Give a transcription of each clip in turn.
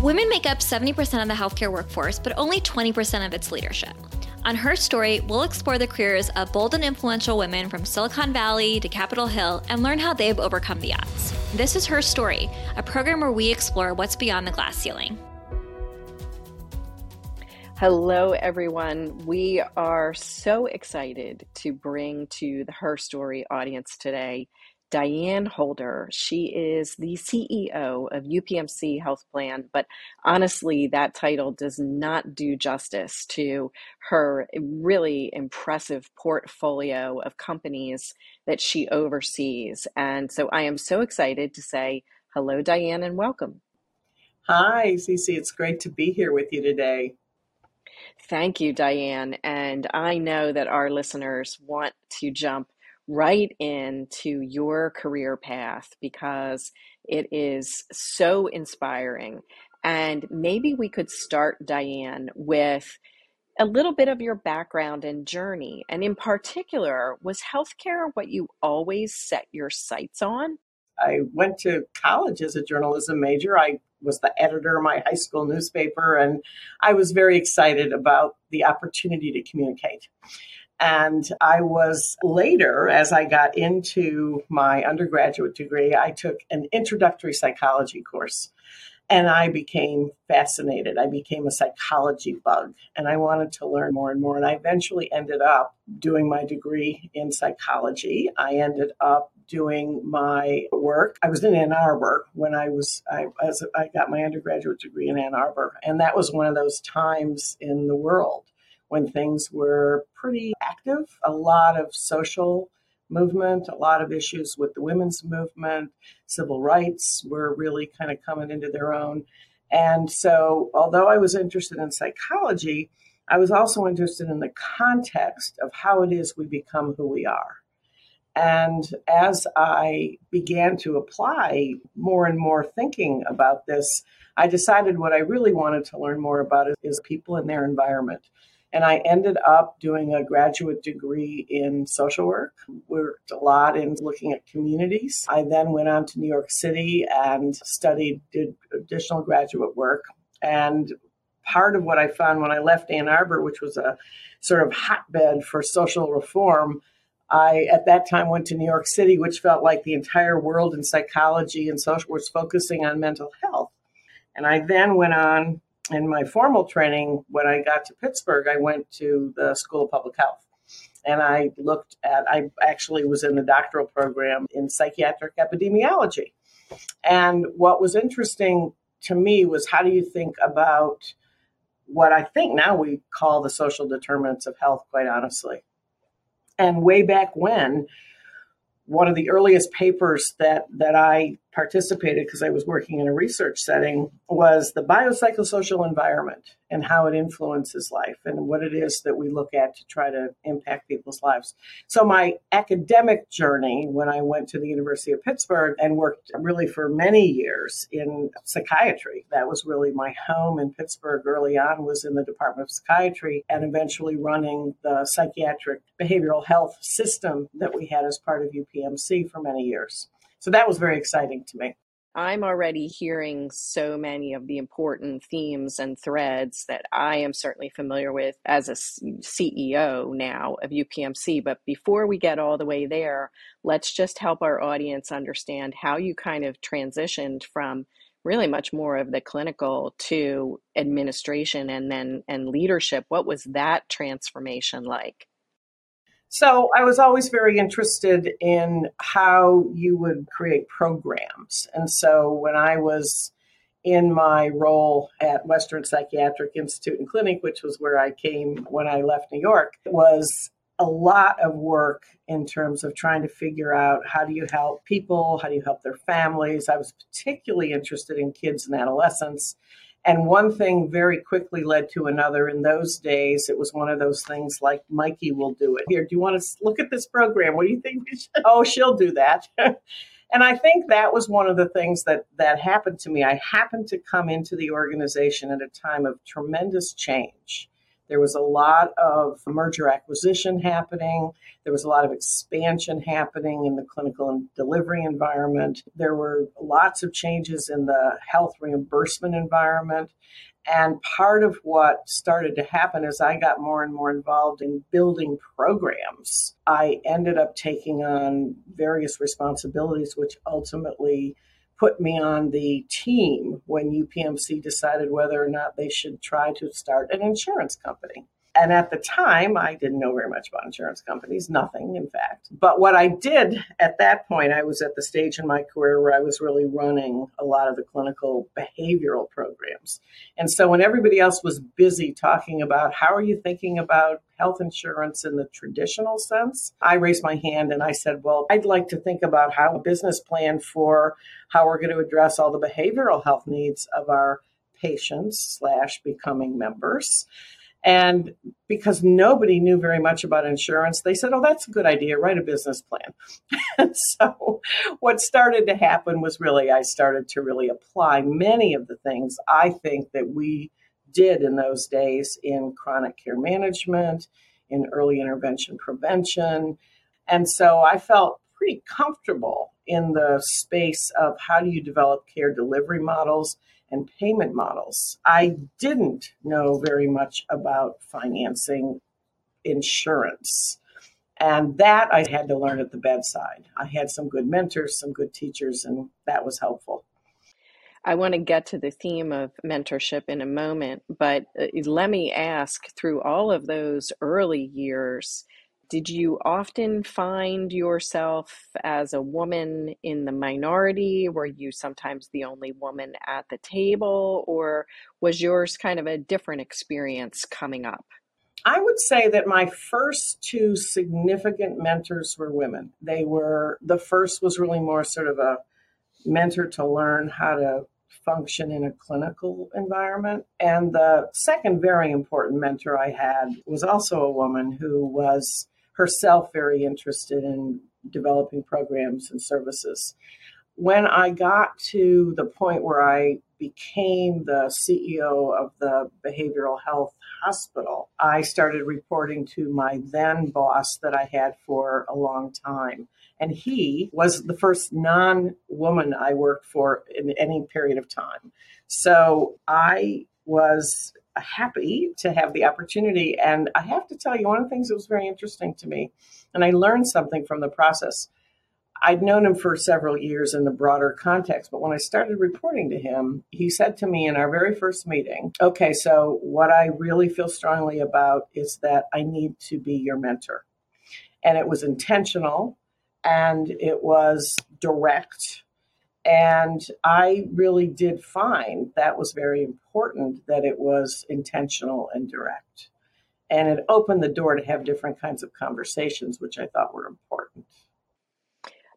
Women make up 70% of the healthcare workforce, but only 20% of its leadership. On Her Story, we'll explore the careers of bold and influential women from Silicon Valley to Capitol Hill and learn how they've overcome the odds. This is Her Story, a program where we explore what's beyond the glass ceiling. Hello, everyone. We are so excited to bring to the Her Story audience today Diane Holder. She is the CEO of UPMC Health Plan, but honestly, that title does not do justice to her really impressive portfolio of companies that she oversees. And so I am so excited to say hello, Diane, and welcome. Hi, Cece. It's great to be here with you today. Thank you, Diane. And I know that our listeners want to jump right into your career path because it is so inspiring. And maybe we could start, Diane, with a little bit of your background and journey. And in particular, was healthcare what you always set your sights on? I went to college as a journalism major. I was the editor of my high school newspaper, and I was very excited about the opportunity to communicate. And I was later, as I got into my undergraduate degree, I took an introductory psychology course and I became fascinated. I became a psychology bug and I wanted to learn more and more. And I eventually ended up doing my degree in psychology. I ended up doing my work. I was in Ann Arbor when I was I as I got my undergraduate degree in Ann Arbor, and that was one of those times in the world when things were pretty active, a lot of social movement, a lot of issues with the women's movement, civil rights were really kind of coming into their own. And so, although I was interested in psychology, I was also interested in the context of how it is we become who we are. And as I began to apply more and more thinking about this, I decided what I really wanted to learn more about is people and their environment. And I ended up doing a graduate degree in social work. Worked a lot in looking at communities. I then went on to New York City and studied, did additional graduate work. And part of what I found when I left Ann Arbor, which was a sort of hotbed for social reform, I at that time went to New York City, which felt like the entire world in psychology and social was focusing on mental health. And I then went on in my formal training, when I got to Pittsburgh, I went to the School of Public Health. And I looked at, I actually was in the doctoral program in psychiatric epidemiology. And what was interesting to me was how do you think about what I think now we call the social determinants of health, quite honestly. And way back when, one of the earliest papers that that I participated because I was working in a research setting was the biopsychosocial environment and how it influences life and what it is that we look at to try to impact people's lives. So my academic journey when I went to the University of Pittsburgh and worked really for many years in psychiatry. That was really my home in Pittsburgh early on was in the Department of Psychiatry and eventually running the psychiatric behavioral health system that we had as part of UPMC for many years. So that was very exciting to me. I'm already hearing so many of the important themes and threads that I am certainly familiar with as a CEO now of UPMC. But before we get all the way there, let's just help our audience understand how you kind of transitioned from really much more of the clinical to administration and then and leadership. What was that transformation like? So I was always very interested in how you would create programs. And so when I was in my role at Western Psychiatric Institute and Clinic, which was where I came when I left New York, it was a lot of work in terms of trying to figure out how do you help people, how do you help their families. I was particularly interested in kids and adolescents and one thing very quickly led to another. In those days, it was one of those things like Mikey will do it. Here, do you want to look at this program? What do you think we should? Oh, she'll do that. and I think that was one of the things that that happened to me. I happened to come into the organization at a time of tremendous change. There was a lot of merger acquisition happening. There was a lot of expansion happening in the clinical and delivery environment. There were lots of changes in the health reimbursement environment. And part of what started to happen as I got more and more involved in building programs, I ended up taking on various responsibilities, which ultimately put me on the team when UPMC decided whether or not they should try to start an insurance company. And at the time, I didn't know very much about insurance companies, nothing, in fact. But what I did at that point, I was at the stage in my career where I was really running a lot of the clinical behavioral programs. And so when everybody else was busy talking about how are you thinking about health insurance in the traditional sense, I raised my hand and I said, well, I'd like to think about how a business plan for how we're going to address all the behavioral health needs of our patients slash becoming members and because nobody knew very much about insurance, they said, Oh, that's a good idea. Write a business plan. and so what started to happen was really, I started to really apply many of the things I think that we did in those days in chronic care management, in early intervention prevention. And so I felt pretty comfortable in the space of how do you develop care delivery models and payment models. I didn't know very much about financing insurance. And that I had to learn at the bedside. I had some good mentors, some good teachers, and that was helpful. I want to get to the theme of mentorship in a moment, but uh, let me ask through all of those early years, did you often find yourself as a woman in the minority? Were you sometimes the only woman at the table, or was yours kind of a different experience coming up? I would say that my first two significant mentors were women. They were, the first was really more sort of a mentor to learn how to function in a clinical environment. And the second very important mentor I had was also a woman who was herself very interested in developing programs and services. When I got to the point where I became the CEO of the behavioral health hospital, I started reporting to my then boss that I had for a long time. And he was the first non woman I worked for in any period of time. So I was happy to have the opportunity. And I have to tell you, one of the things that was very interesting to me, and I learned something from the process. I'd known him for several years in the broader context, but when I started reporting to him, he said to me in our very first meeting, Okay, so what I really feel strongly about is that I need to be your mentor. And it was intentional and it was direct and I really did find that was very important that it was intentional and direct. And it opened the door to have different kinds of conversations, which I thought were important.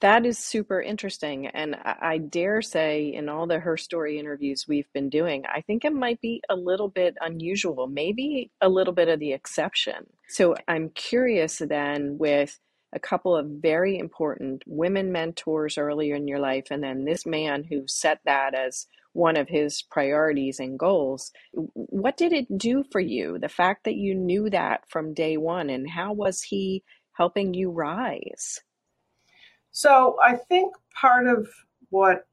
That is super interesting. And I, dare say, in all the Her Story interviews we've been doing, I think it might be a little bit unusual, maybe a little bit of the exception. So I'm curious then with a couple of very important women mentors earlier in your life, and then this man who set that as one of his priorities and goals. What did it do for you? The fact that you knew that from day one, and how was he helping you rise? So I think part of what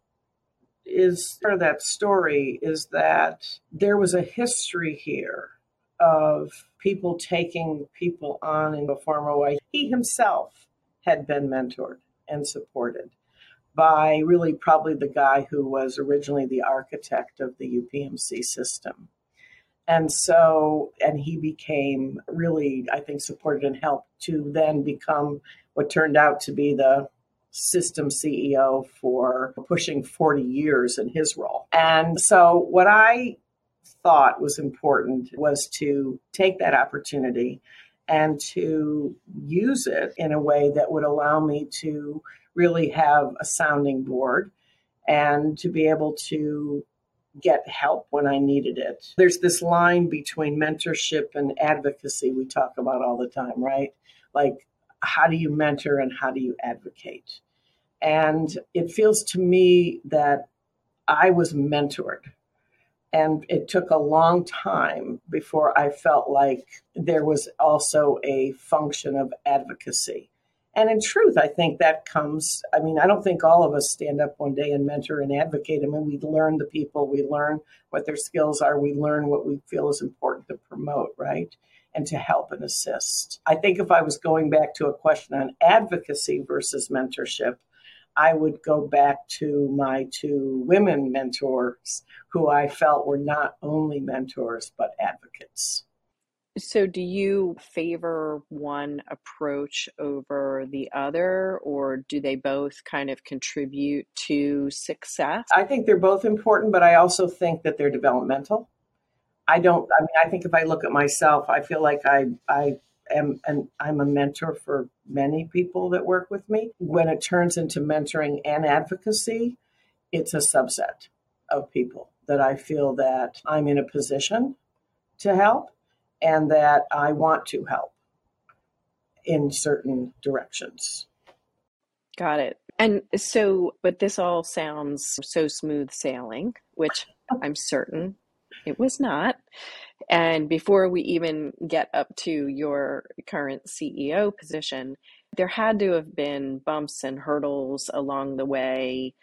is part of that story is that there was a history here of people taking people on in a formal way. He himself had been mentored and supported by really probably the guy who was originally the architect of the UPMC system. And so, and he became really, I think, supported and helped to then become what turned out to be the system CEO for pushing 40 years in his role. And so, what I thought was important was to take that opportunity and to use it in a way that would allow me to really have a sounding board and to be able to get help when I needed it. There's this line between mentorship and advocacy we talk about all the time, right? Like, how do you mentor and how do you advocate? And it feels to me that I was mentored And it took a long time before I felt like there was also a function of advocacy. And in truth, I think that comes, I mean, I don't think all of us stand up one day and mentor and advocate. I mean, we learn the people, we learn what their skills are, we learn what we feel is important to promote, right? And to help and assist. I think if I was going back to a question on advocacy versus mentorship, I would go back to my two women mentors who I felt were not only mentors, but advocates. So, do you favor one approach over the other, or do they both kind of contribute to success? I think they're both important, but I also think that they're developmental. I don't, I mean, I think if I look at myself, I feel like I, I am and I'm a mentor for many people that work with me. When it turns into mentoring and advocacy, it's a subset of people that I feel that I'm in a position to help and that I want to help in certain directions. Got it. And so, but this all sounds so smooth sailing, which I'm certain it was not. And before we even get up to your current CEO position, there had to have been bumps and hurdles along the way.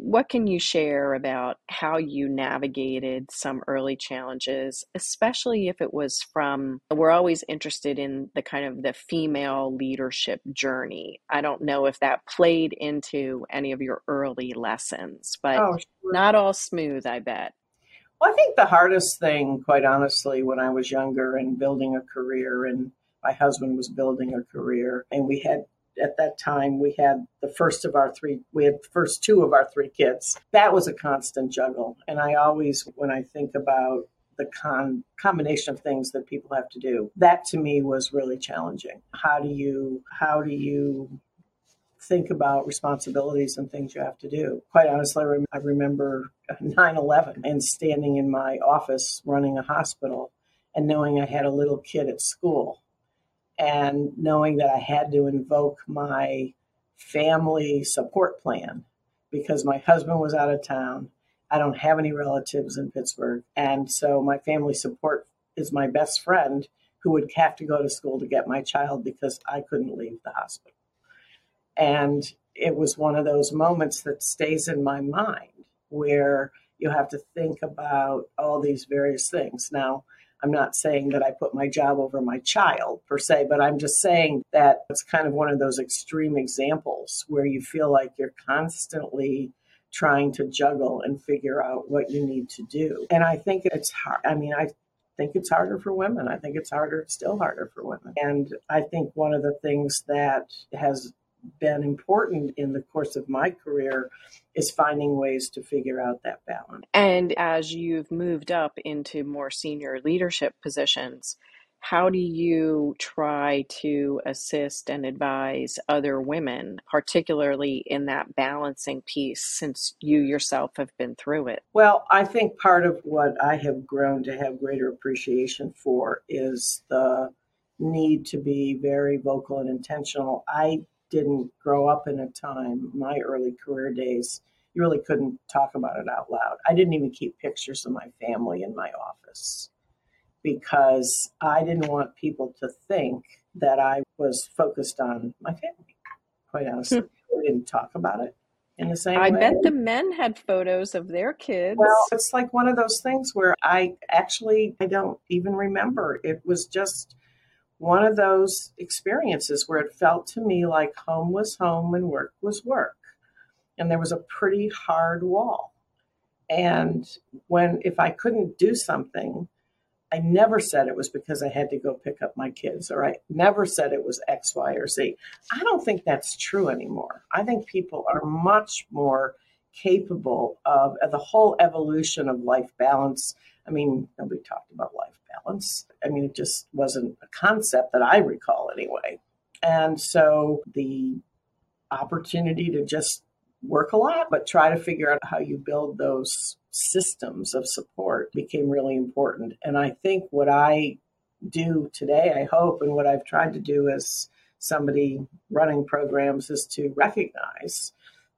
What can you share about how you navigated some early challenges, especially if it was from, we're always interested in the kind of the female leadership journey. I don't know if that played into any of your early lessons, but oh, sure. not all smooth, I bet. Well, I think the hardest thing, quite honestly, when I was younger and building a career, and my husband was building a career, and we had at that time we had the first of our three we had the first two of our three kids. That was a constant juggle and i always when i think about the con- combination of things that people have to do that to me was really challenging. How do you how do you think about responsibilities and things you have to do. Quite honestly, I remember 9 11 and standing in my office running a hospital and knowing I had a little kid at school and knowing that I had to invoke my family support plan because my husband was out of town. I don't have any relatives in Pittsburgh. And so my family support is my best friend who would have to go to school to get my child because I couldn't leave the hospital. And it was one of those moments that stays in my mind where you have to think about all these various things. Now, I'm not saying that I put my job over my child per se, but I'm just saying that it's kind of one of those extreme examples where you feel like you're constantly trying to juggle and figure out what you need to do. And I think it's hard. I mean, I think it's harder for women. I think it's harder, still harder for women. And I think one of the things that has been important in the course of my career is finding ways to figure out that balance. And as you've moved up into more senior leadership positions, how do you try to assist and advise other women, particularly in that balancing piece, since you yourself have been through it? Well, I think part of what I have grown to have greater appreciation for is the need to be very vocal and intentional. I didn't grow up in a time, my early career days, you really couldn't talk about it out loud. I didn't even keep pictures of my family in my office because I didn't want people to think that I was focused on my family. Quite honestly, hmm. we didn't talk about it in the same I way. bet the men had photos of their kids. Well, it's like one of those things where I actually I don't even remember. It was just one of those experiences where it felt to me like home was home and work was work. And there was a pretty hard wall. And when, if I couldn't do something, I never said it was because I had to go pick up my kids, or I never said it was X, Y, or Z. I don't think that's true anymore. I think people are much more capable of, the whole evolution of life balance. I mean, nobody talked about life balance. I mean, it just wasn't a concept that I recall anyway. And so the opportunity to just work a lot, but try to figure out how you build those systems of support became really important. And I think what I do today, I hope, and what I've tried to do as somebody running programs is to recognize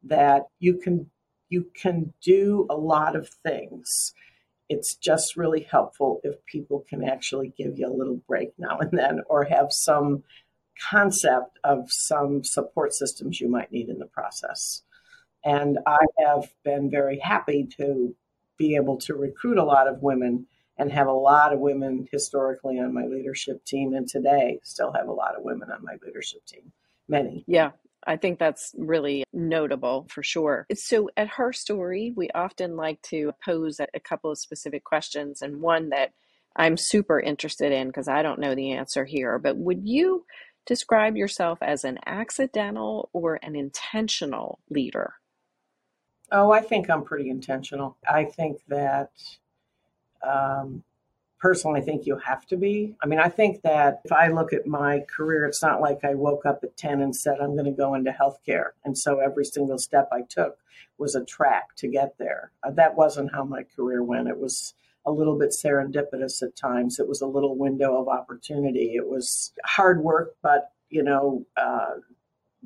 that you can you can do a lot of things it's just really helpful if people can actually give you a little break now and then or have some concept of some support systems you might need in the process. And I have been very happy to be able to recruit a lot of women and have a lot of women historically on my leadership team and today still have a lot of women on my leadership team many yeah I think that's really notable for sure. So, at Her Story, we often like to pose a couple of specific questions, and one that I'm super interested in because I don't know the answer here. But would you describe yourself as an accidental or an intentional leader? Oh, I think I'm pretty intentional. I think that um, personally think you have to be. I mean, I think that if I look at my career, it's not like I woke up at 10 and said, I'm going to go into healthcare. And so every single step I took was a track to get there. Uh, that wasn't how my career went. It was a little bit serendipitous at times. It was a little window of opportunity. It was hard work, but, you know, uh,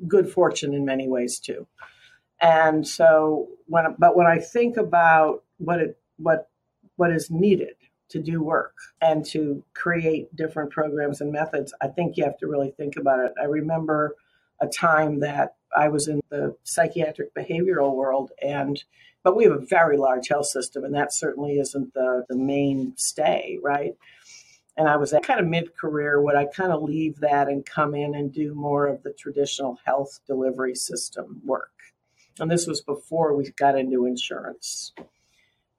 good fortune in many ways too. And so when, but when I think about what it, what, what is needed to do work and to create different programs and methods, I think you have to really think about it. I remember a time that I was in the psychiatric behavioral world and but we have a very large health system and that certainly isn't the, the mainstay, right? And I was at kind of mid career, would I kind of leave that and come in and do more of the traditional health delivery system work? And this was before we got into insurance.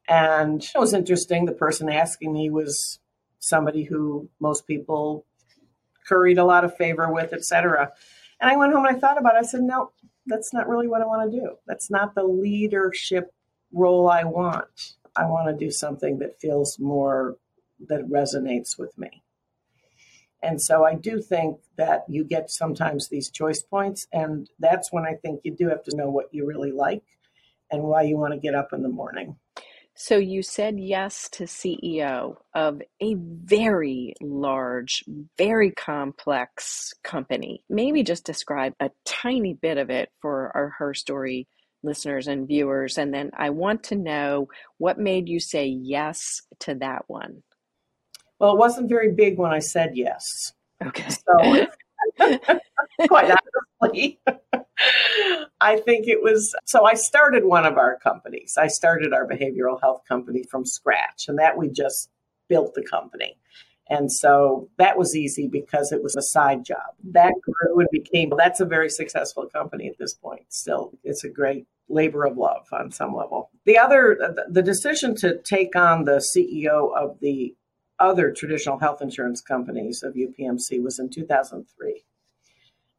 And it was interesting. The person asking me was somebody who most people curried a lot of favor with, etc. And I went home and I thought about it. I said, no, that's not really what I want to do. That's not the leadership role I want. I want to do something that feels more, that resonates with me. And so I do think that you get sometimes these choice points. And that's when I think you do have to know what you really like and why you want to get up in the morning. So you said yes to CEO of a very large, very complex company. Maybe just describe a tiny bit of it for our Her Story listeners and viewers. And then I want to know what made you say yes to that one. Well, it wasn't very big when I said yes. Okay. So, quite honestly. I think it was so I started one of our companies. I started our behavioral health company from scratch, and that we just built the company. And so that was easy because it was a side job. That grew and became that's a very successful company at this point. Still, it's a great labor of love on some level. The other the decision to take on the CEO of the other traditional health insurance companies of UPMC was in 2003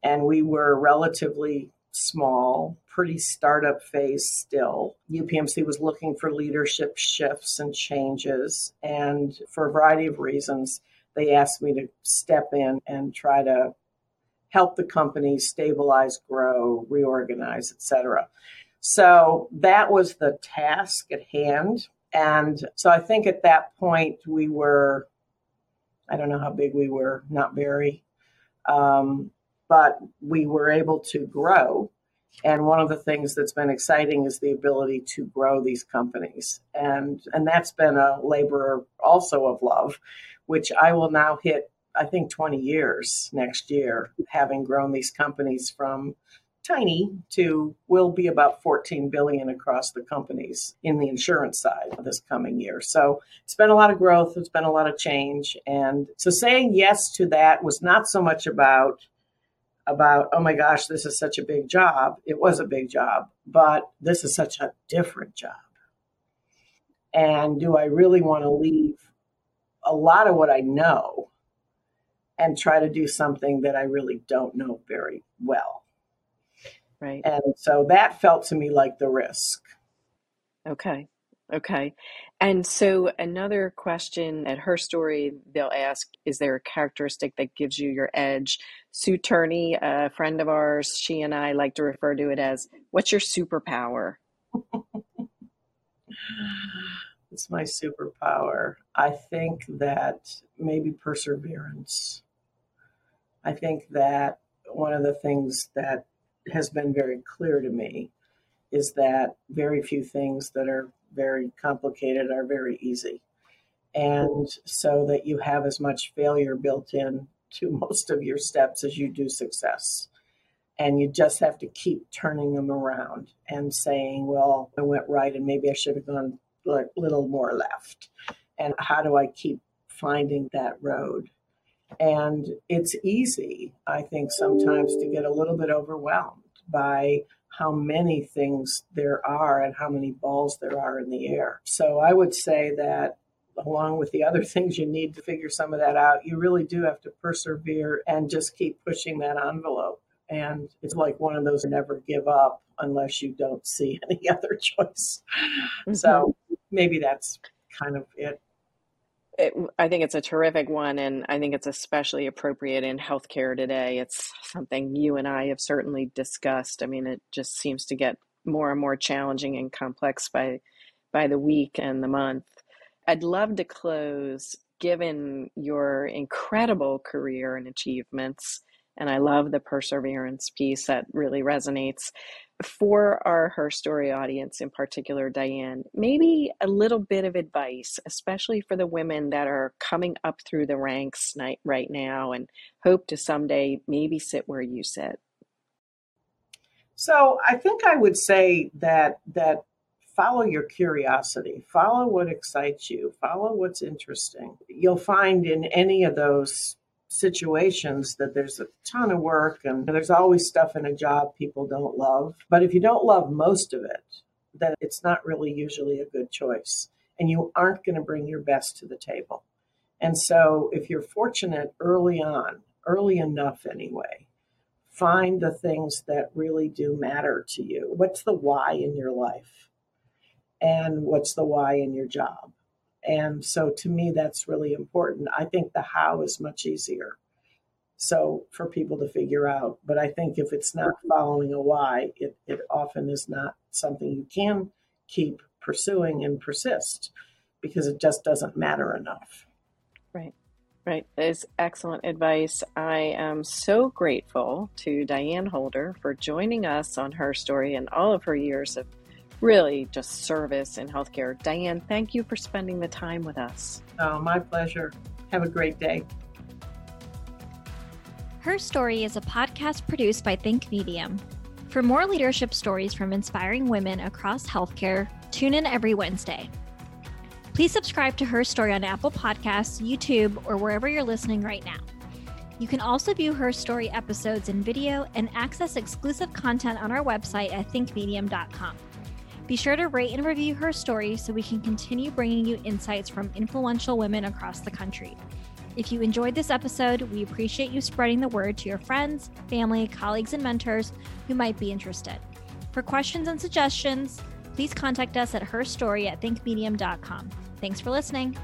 and we were relatively small, pretty startup phase still. UPMC was looking for leadership shifts and changes, and for a variety of reasons, they asked me to step in and try to help the company stabilize, grow, reorganize, etc. So that was the task at hand. And so I think at that point we were, I don't know how big we were, not very. Um, but we were able to grow. And one of the things that's been exciting is the ability to grow these companies. And, and that's been a labor also of love, which I will now hit, I think, 20 years next year, having grown these companies from tiny to will be about 14 billion across the companies in the insurance side this coming year. So it's been a lot of growth, it's been a lot of change. And so saying yes to that was not so much about about, oh my gosh, this is such a big job. It was a big job, but this is such a different job. And do I really want to leave a lot of what I know and try to do something that I really don't know very well? Right. And so that felt to me like the risk. Okay. Okay. And so another question at her story, they'll ask, is there a characteristic that gives you your edge? Sue Turney, a friend of ours, she and I like to refer to it as, what's your superpower? it's my superpower. I think that maybe perseverance. I think that one of the things that has been very clear to me is that very few things that are very complicated are very easy. And so that you have as much failure built in to most of your steps as you do success. And you just have to keep turning them around and saying, well, I went right and maybe I should have gone a little more left. And how do I keep finding that road? And it's easy, I think, sometimes to get a little bit overwhelmed by how many things there are and how many balls there are in the air. So I would say that along with the other things you need to figure some of that out, you really do have to persevere and just keep pushing that envelope. And it's like one of those never give up unless you don't see any other choice. Mm-hmm. So maybe that's kind of it. It, I think it's a terrific one, and I think it's especially appropriate in healthcare today. It's something you and I have certainly discussed. I mean, it just seems to get more and more challenging and complex by by the week and the month. I'd love to close, given your incredible career and achievements, and I love the perseverance piece that really resonates. For our her story audience in particular diane maybe a little bit of advice especially for the women that are coming up through the ranks right now and hope to someday maybe sit where you sit. So i think i would say that that follow your curiosity follow what excites you follow what's interesting you'll find in any of those situations that there's a ton of work and there's always stuff in a job people don't love. But if you don't love most of it, then it's not really usually a good choice. And you aren't going to bring your best to the table. And so if you're fortunate early on, early enough anyway, find the things that really do matter to you. What's the why in your life? And what's the why in your job? And so to me, that's really important. I think the how is much easier. So for people to figure out, but I think if it's not following a why, it, it often is not something you can keep pursuing and persist because it just doesn't matter enough. Right. Right. Is excellent advice. I am so grateful to Diane Holder for joining us on her story and all of her years of really just service in healthcare. Diane, thank you for spending the time with us. Oh, my pleasure. Have a great day. Her Story is a podcast produced by Think Medium. For more leadership stories from inspiring women across healthcare, tune in every Wednesday. Please subscribe to Her Story on Apple Podcasts, YouTube, or wherever you're listening right now. You can also view Her Story episodes in video and access exclusive content on our website at thinkmedium.com. Be sure to rate and review her story so we can continue bringing you insights from influential women across the country. If you enjoyed this episode, we appreciate you spreading the word to your friends, family, colleagues, and mentors who might be interested. For questions and suggestions, please contact us at herstory at thinkmedium.com. Thanks for listening.